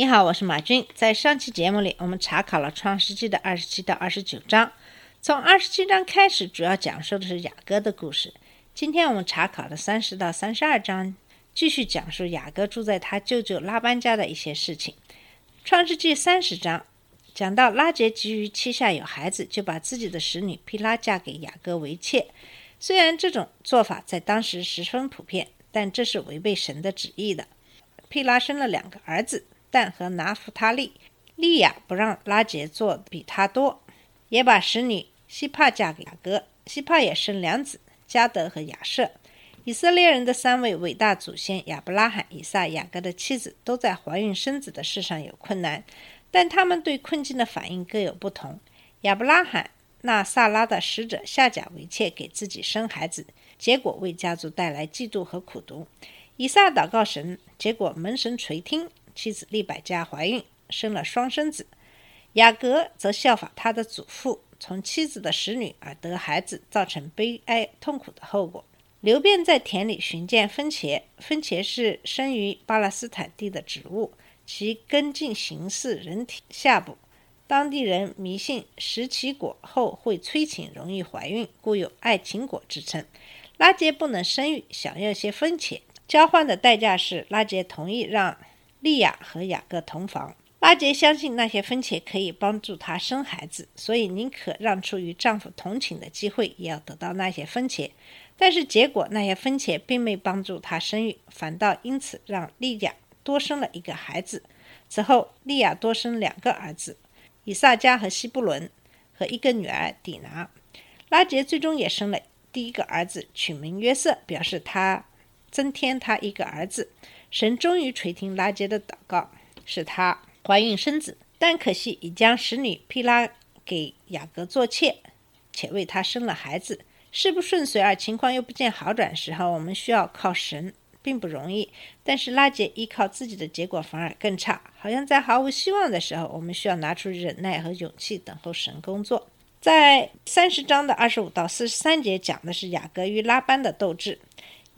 你好，我是马军。在上期节目里，我们查考了《创世纪》的二十七到二十九章。从二十七章开始，主要讲述的是雅各的故事。今天我们查考的三十到三十二章，继续讲述雅各住在他舅舅拉班家的一些事情。《创世纪》三十章讲到拉结急于膝下有孩子，就把自己的使女毗拉嫁给雅各为妾。虽然这种做法在当时十分普遍，但这是违背神的旨意的。毗拉生了两个儿子，但和拿弗他利。利亚不让拉杰做比他多，也把使女希帕嫁给雅各。希帕也生两子，加德和亚瑟。以色列人的三位伟大祖先亚伯拉罕、以撒、雅各的妻子都在怀孕生子的事上有困难，但他们对困境的反应各有不同。亚伯拉罕纳萨拉的使者夏甲为妾，给自己生孩子，结果为家族带来嫉妒和苦毒。以撒祷告神，结果门神垂听，妻子利百加怀孕，生了双生子。雅各则效法他的祖父，从妻子的使女而得孩子，造成悲哀痛苦的后果。流便在田里寻见番茄，番茄是生于巴勒斯坦地的植物，其根茎形似人体下部。当地人迷信食其果后会催情，容易怀孕，故有爱情果之称。拉结不能生育，想要些番茄，交换的代价是拉结同意让利亚和雅各同房。拉杰相信那些分钱可以帮助她生孩子，所以宁可让出与丈夫同寝的机会，也要得到那些分钱。但是结果，那些分钱并没帮助她生育，反倒因此让利亚多生了一个孩子。此后，利亚多生两个儿子。以萨迦和希布伦和一个女儿底拿。拉杰最终也生了第一个儿子，取名约瑟，表示他增添他一个儿子。神终于垂听拉结的祷告，使他怀孕生子。但可惜已将使女毗拉给雅各做妾，且为他生了孩子。事不顺遂而情况又不见好转时候，我们需要靠神。并不容易，但是拉结依靠自己的结果反而更差。好像在毫无希望的时候，我们需要拿出忍耐和勇气，等候神工作。在三十章的二十五到四十三节讲的是雅各与拉班的斗智。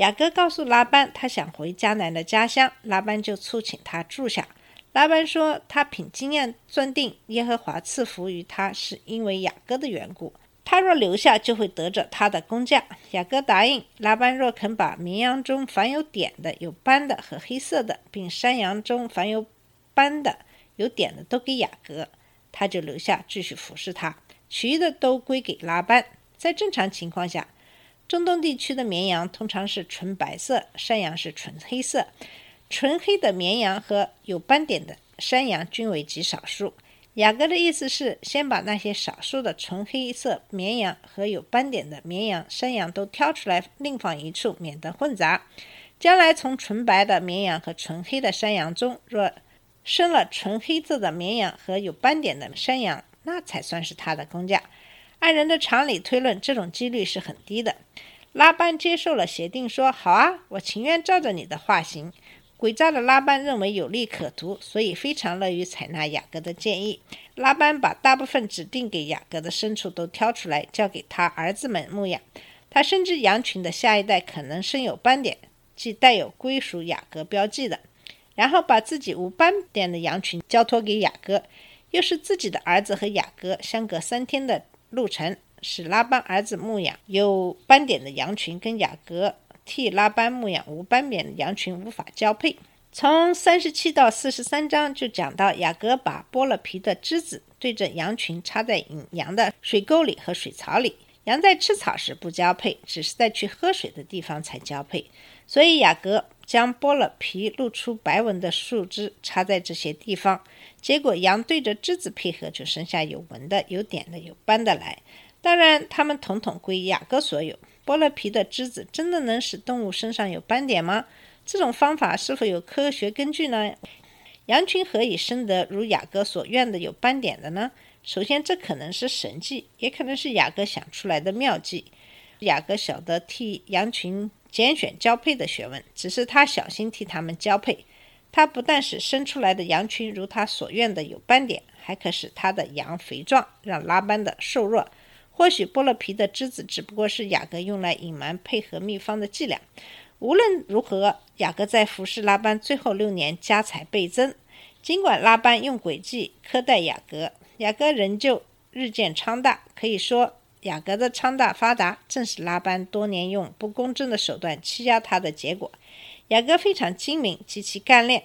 雅各告诉拉班，他想回迦南的家乡，拉班就促请他住下。拉班说，他凭经验断定耶和华赐福于他，是因为雅各的缘故。他若留下，就会得着他的工价。雅各答应。拉班若肯把绵羊中凡有点的、有斑的和黑色的，并山羊中凡有斑的、有点的都给雅各，他就留下继续服侍他。其余的都归给拉班。在正常情况下，中东地区的绵羊通常是纯白色，山羊是纯黑色。纯黑的绵羊和有斑点的山羊均为极少数。雅各的意思是，先把那些少数的纯黑色绵羊和有斑点的绵羊、山羊都挑出来，另放一处，免得混杂。将来从纯白的绵羊和纯黑的山羊中，若生了纯黑色的绵羊和有斑点的山羊，那才算是他的工价。按人的常理推论，这种几率是很低的。拉班接受了协定，说：“好啊，我情愿照着你的话行。”诡诈的拉班认为有利可图，所以非常乐于采纳雅各的建议。拉班把大部分指定给雅各的牲畜都挑出来，交给他儿子们牧养。他深知羊群的下一代可能生有斑点，即带有归属雅各标记的，然后把自己无斑点的羊群交托给雅各。又是自己的儿子和雅各相隔三天的路程，使拉班儿子牧养有斑点的羊群，跟雅各。替拉班牧养无斑点的羊群无法交配。从三十七到四十三章就讲到雅各把剥了皮的枝子对着羊群插在羊的水沟里和水槽里。羊在吃草时不交配，只是在去喝水的地方才交配。所以雅各将剥了皮、露出白纹的树枝插在这些地方，结果羊对着枝子配合，就生下有纹的、有点的、有斑的来。当然，它们统统归雅各所有。剥了皮的枝子真的能使动物身上有斑点吗？这种方法是否有科学根据呢？羊群何以生得如雅各所愿的有斑点的呢？首先，这可能是神迹，也可能是雅各想出来的妙计。雅各晓得替羊群拣选交配的学问，只是他小心替他们交配。他不但使生出来的羊群如他所愿的有斑点，还可使他的羊肥壮，让拉班的瘦弱。或许剥了皮的枝子只不过是雅各用来隐瞒配合秘方的伎俩。无论如何，雅各在服侍拉班最后六年家财倍增。尽管拉班用诡计苛待雅各，雅各仍旧日渐昌大。可以说，雅各的昌大发达，正是拉班多年用不公正的手段欺压他的结果。雅各非常精明，极其干练。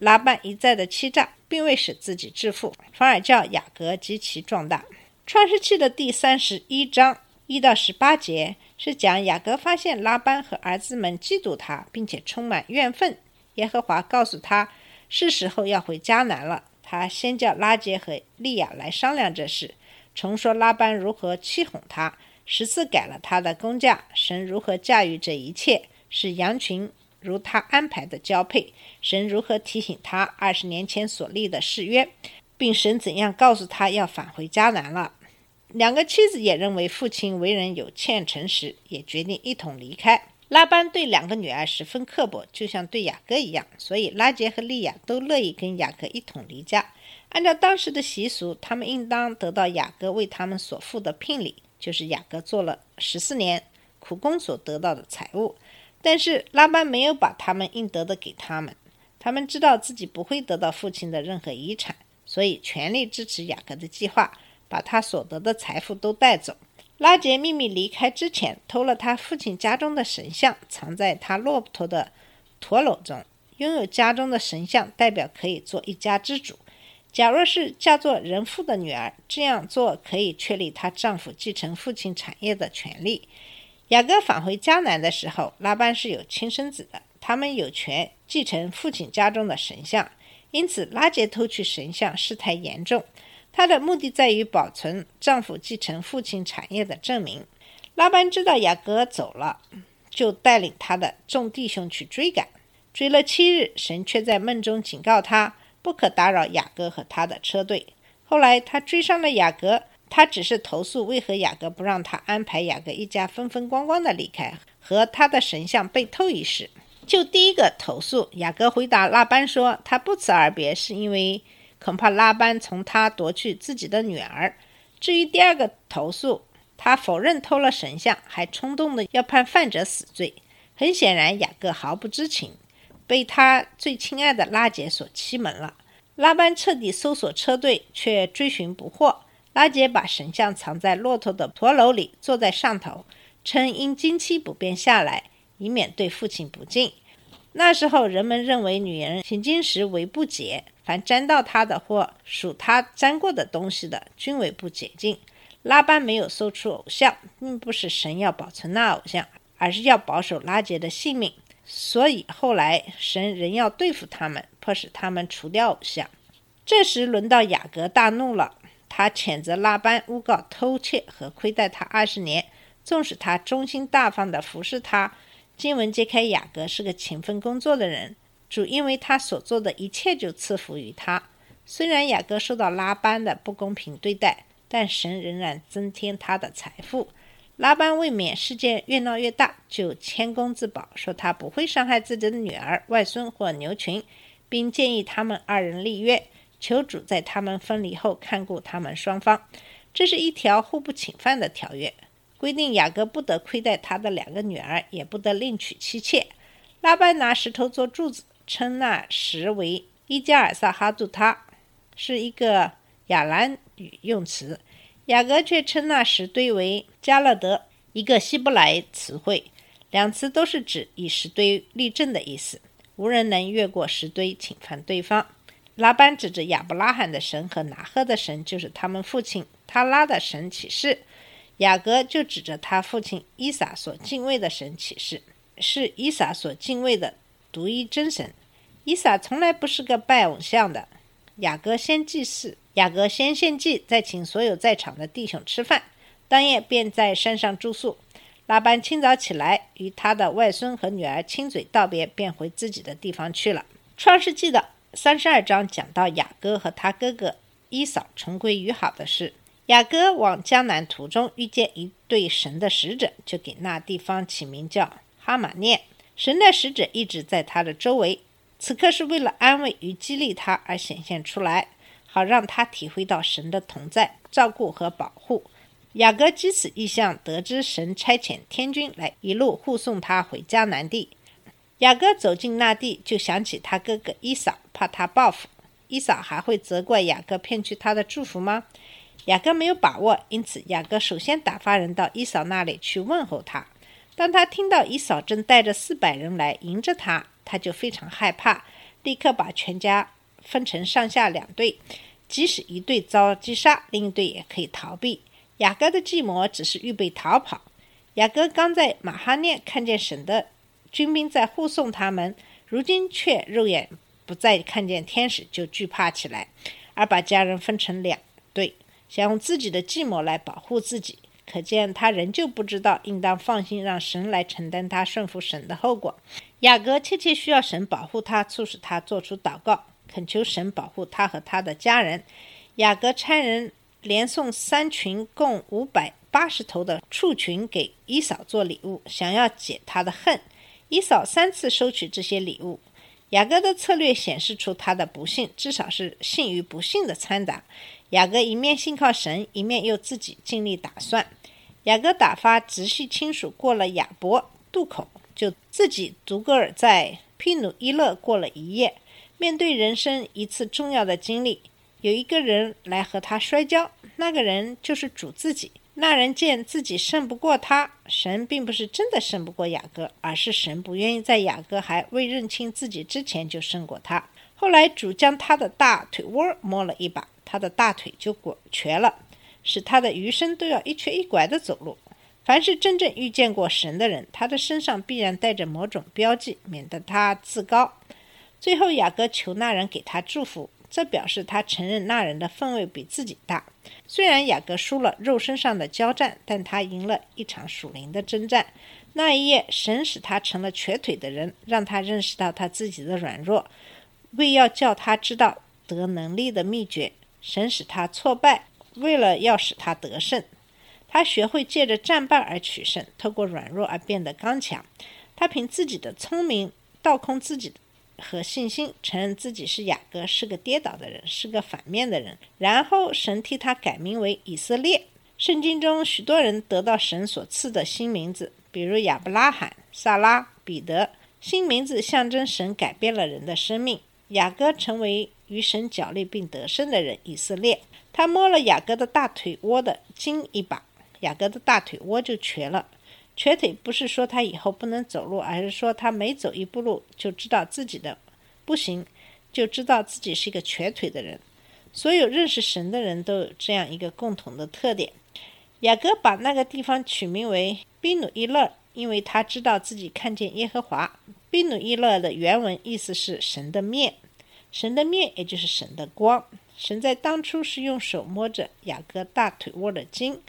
拉班一再的欺诈，并未使自己致富，反而叫雅各极其壮大。创世纪的第三十一章一到十八节是讲雅各发现拉班和儿子们嫉妒他，并且充满怨愤。耶和华告诉他，是时候要回迦南了。他先叫拉杰和利亚来商量这事，重说拉班如何欺哄他，十次改了他的工价，神如何驾驭这一切，使羊群。如他安排的交配，神如何提醒他二十年前所立的誓约，并神怎样告诉他要返回迦南了？两个妻子也认为父亲为人有欠诚实，也决定一同离开。拉班对两个女儿十分刻薄，就像对雅各一样，所以拉杰和利亚都乐意跟雅各一同离家。按照当时的习俗，他们应当得到雅各为他们所付的聘礼，就是雅各做了十四年苦工所得到的财物。但是拉班没有把他们应得的给他们，他们知道自己不会得到父亲的任何遗产，所以全力支持雅各的计划，把他所得的财富都带走。拉杰秘密离开之前，偷了他父亲家中的神像，藏在他骆驼的驼篓中。拥有家中的神像，代表可以做一家之主。假若是嫁作人妇的女儿，这样做可以确立她丈夫继承父亲产业的权利。雅各返回迦南的时候，拉班是有亲生子的，他们有权继承父亲家中的神像，因此拉杰偷去神像事态严重。他的目的在于保存丈夫继承父亲产业的证明。拉班知道雅各走了，就带领他的众弟兄去追赶，追了七日，神却在梦中警告他不可打扰雅各和他的车队。后来他追上了雅各。他只是投诉为何雅各不让他安排雅各一家风风光光的离开，和他的神像被偷一事。就第一个投诉，雅各回答拉班说，他不辞而别是因为恐怕拉班从他夺去自己的女儿。至于第二个投诉，他否认偷了神像，还冲动的要判犯者死罪。很显然，雅各毫不知情，被他最亲爱的拉姐所欺蒙了。拉班彻底搜索车队，却追寻不获。拉杰把神像藏在骆驼的驼篓里，坐在上头，称因经期不便下来，以免对父亲不敬。那时候人们认为女人行经时为不洁，凡沾到她的或属她沾过的东西的，均为不洁净。拉班没有搜出偶像，并不是神要保存那偶像，而是要保守拉杰的性命。所以后来神仍要对付他们，迫使他们除掉偶像。这时轮到雅各大怒了。他谴责拉班诬告偷窃和亏待他二十年，纵使他忠心大方地服侍他。经文揭开雅各是个勤奋工作的人，主因为他所做的一切就赐福于他。虽然雅各受到拉班的不公平对待，但神仍然增添他的财富。拉班未免事件越闹越大，就谦恭自保，说他不会伤害自己的女儿、外孙或牛群，并建议他们二人立约。求主在他们分离后看顾他们双方，这是一条互不侵犯的条约，规定雅各不得亏待他的两个女儿，也不得另娶妻妾。拉班拿石头做柱子，称那石为伊加尔萨哈杜他，是一个亚兰语用词。雅各却称那石堆为加勒德，一个希伯来词汇，两词都是指以石堆立正的意思。无人能越过石堆侵犯对方。拉班指着亚伯拉罕的神和拿赫的神，就是他们父亲他拉的神起誓；雅各就指着他父亲伊撒所敬畏的神起誓，是伊撒所敬畏的独一真神。伊撒从来不是个拜偶像的。雅各先祭祀，雅各先献祭，再请所有在场的弟兄吃饭，当夜便在山上住宿。拉班清早起来，与他的外孙和女儿亲嘴道别，便回自己的地方去了。创世纪的。三十二章讲到雅各和他哥哥伊扫重归于好的事。雅各往江南途中遇见一对神的使者，就给那地方起名叫哈马念。神的使者一直在他的周围，此刻是为了安慰与激励他而显现出来，好让他体会到神的同在、照顾和保护。雅各基此意向，得知神差遣天军来一路护送他回迦南地。雅各走进那地，就想起他哥哥伊扫，怕他报复。伊扫还会责怪雅各骗去他的祝福吗？雅各没有把握，因此雅各首先打发人到伊扫那里去问候他。当他听到伊扫正带着四百人来迎着他，他就非常害怕，立刻把全家分成上下两队，即使一队遭击杀，另一队也可以逃避。雅各的计谋只是预备逃跑。雅各刚在马哈念看见神的军兵在护送他们，如今却肉眼不再看见天使，就惧怕起来，而把家人分成两队。想用自己的计谋来保护自己，可见他仍旧不知道应当放心让神来承担他顺服神的后果。雅各切切需要神保护他，促使他做出祷告，恳求神保护他和他的家人。雅各差人连送三群共五百八十头的畜群给伊扫做礼物，想要解他的恨。伊扫三次收取这些礼物。雅各的策略显示出他的不幸，至少是幸与不幸的掺杂。雅各一面信靠神，一面又自己尽力打算。雅各打发直系亲属过了亚伯渡口，就自己独个儿在庇努伊勒过了一夜。面对人生一次重要的经历，有一个人来和他摔跤，那个人就是主自己。那人见自己胜不过他，神并不是真的胜不过雅各，而是神不愿意在雅各还未认清自己之前就胜过他。后来主将他的大腿窝摸了一把，他的大腿就拐瘸了，使他的余生都要一瘸一拐的走路。凡是真正遇见过神的人，他的身上必然带着某种标记，免得他自高。最后雅各求那人给他祝福。这表示他承认那人的分位比自己大。虽然雅各输了肉身上的交战，但他赢了一场属灵的征战。那一夜，神使他成了瘸腿的人，让他认识到他自己的软弱，为要叫他知道得能力的秘诀。神使他挫败，为了要使他得胜。他学会借着战败而取胜，透过软弱而变得刚强。他凭自己的聪明倒空自己的。和信心，承认自己是雅各，是个跌倒的人，是个反面的人。然后神替他改名为以色列。圣经中许多人得到神所赐的新名字，比如亚伯拉罕、萨拉、彼得。新名字象征神改变了人的生命。雅各成为与神角力并得胜的人。以色列，他摸了雅各的大腿窝的筋一把，雅各的大腿窝就瘸了。瘸腿不是说他以后不能走路，而是说他每走一步路就知道自己的不行，就知道自己是一个瘸腿的人。所有认识神的人都有这样一个共同的特点。雅各把那个地方取名为宾努伊勒，因为他知道自己看见耶和华。宾努伊勒的原文意思是神的面，神的面也就是神的光。神在当初是用手摸着雅各大腿窝的筋。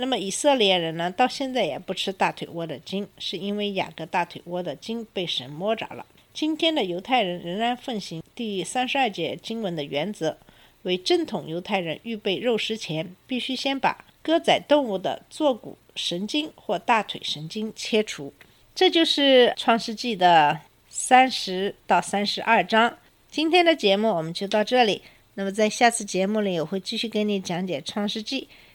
那么以色列人呢，到现在也不吃大腿窝的筋，是因为雅各大腿窝的筋被神摸着了。今天的犹太人仍然奉行第三十二节经文的原则，为正统犹太人预备肉食前，必须先把割宰动物的坐骨神经或大腿神经切除。这就是创世纪的三十到三十二章。今天的节目我们就到这里。那么在下次节目里，我会继续给你讲解创世纪。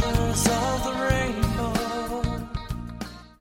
Colors of the rainbow.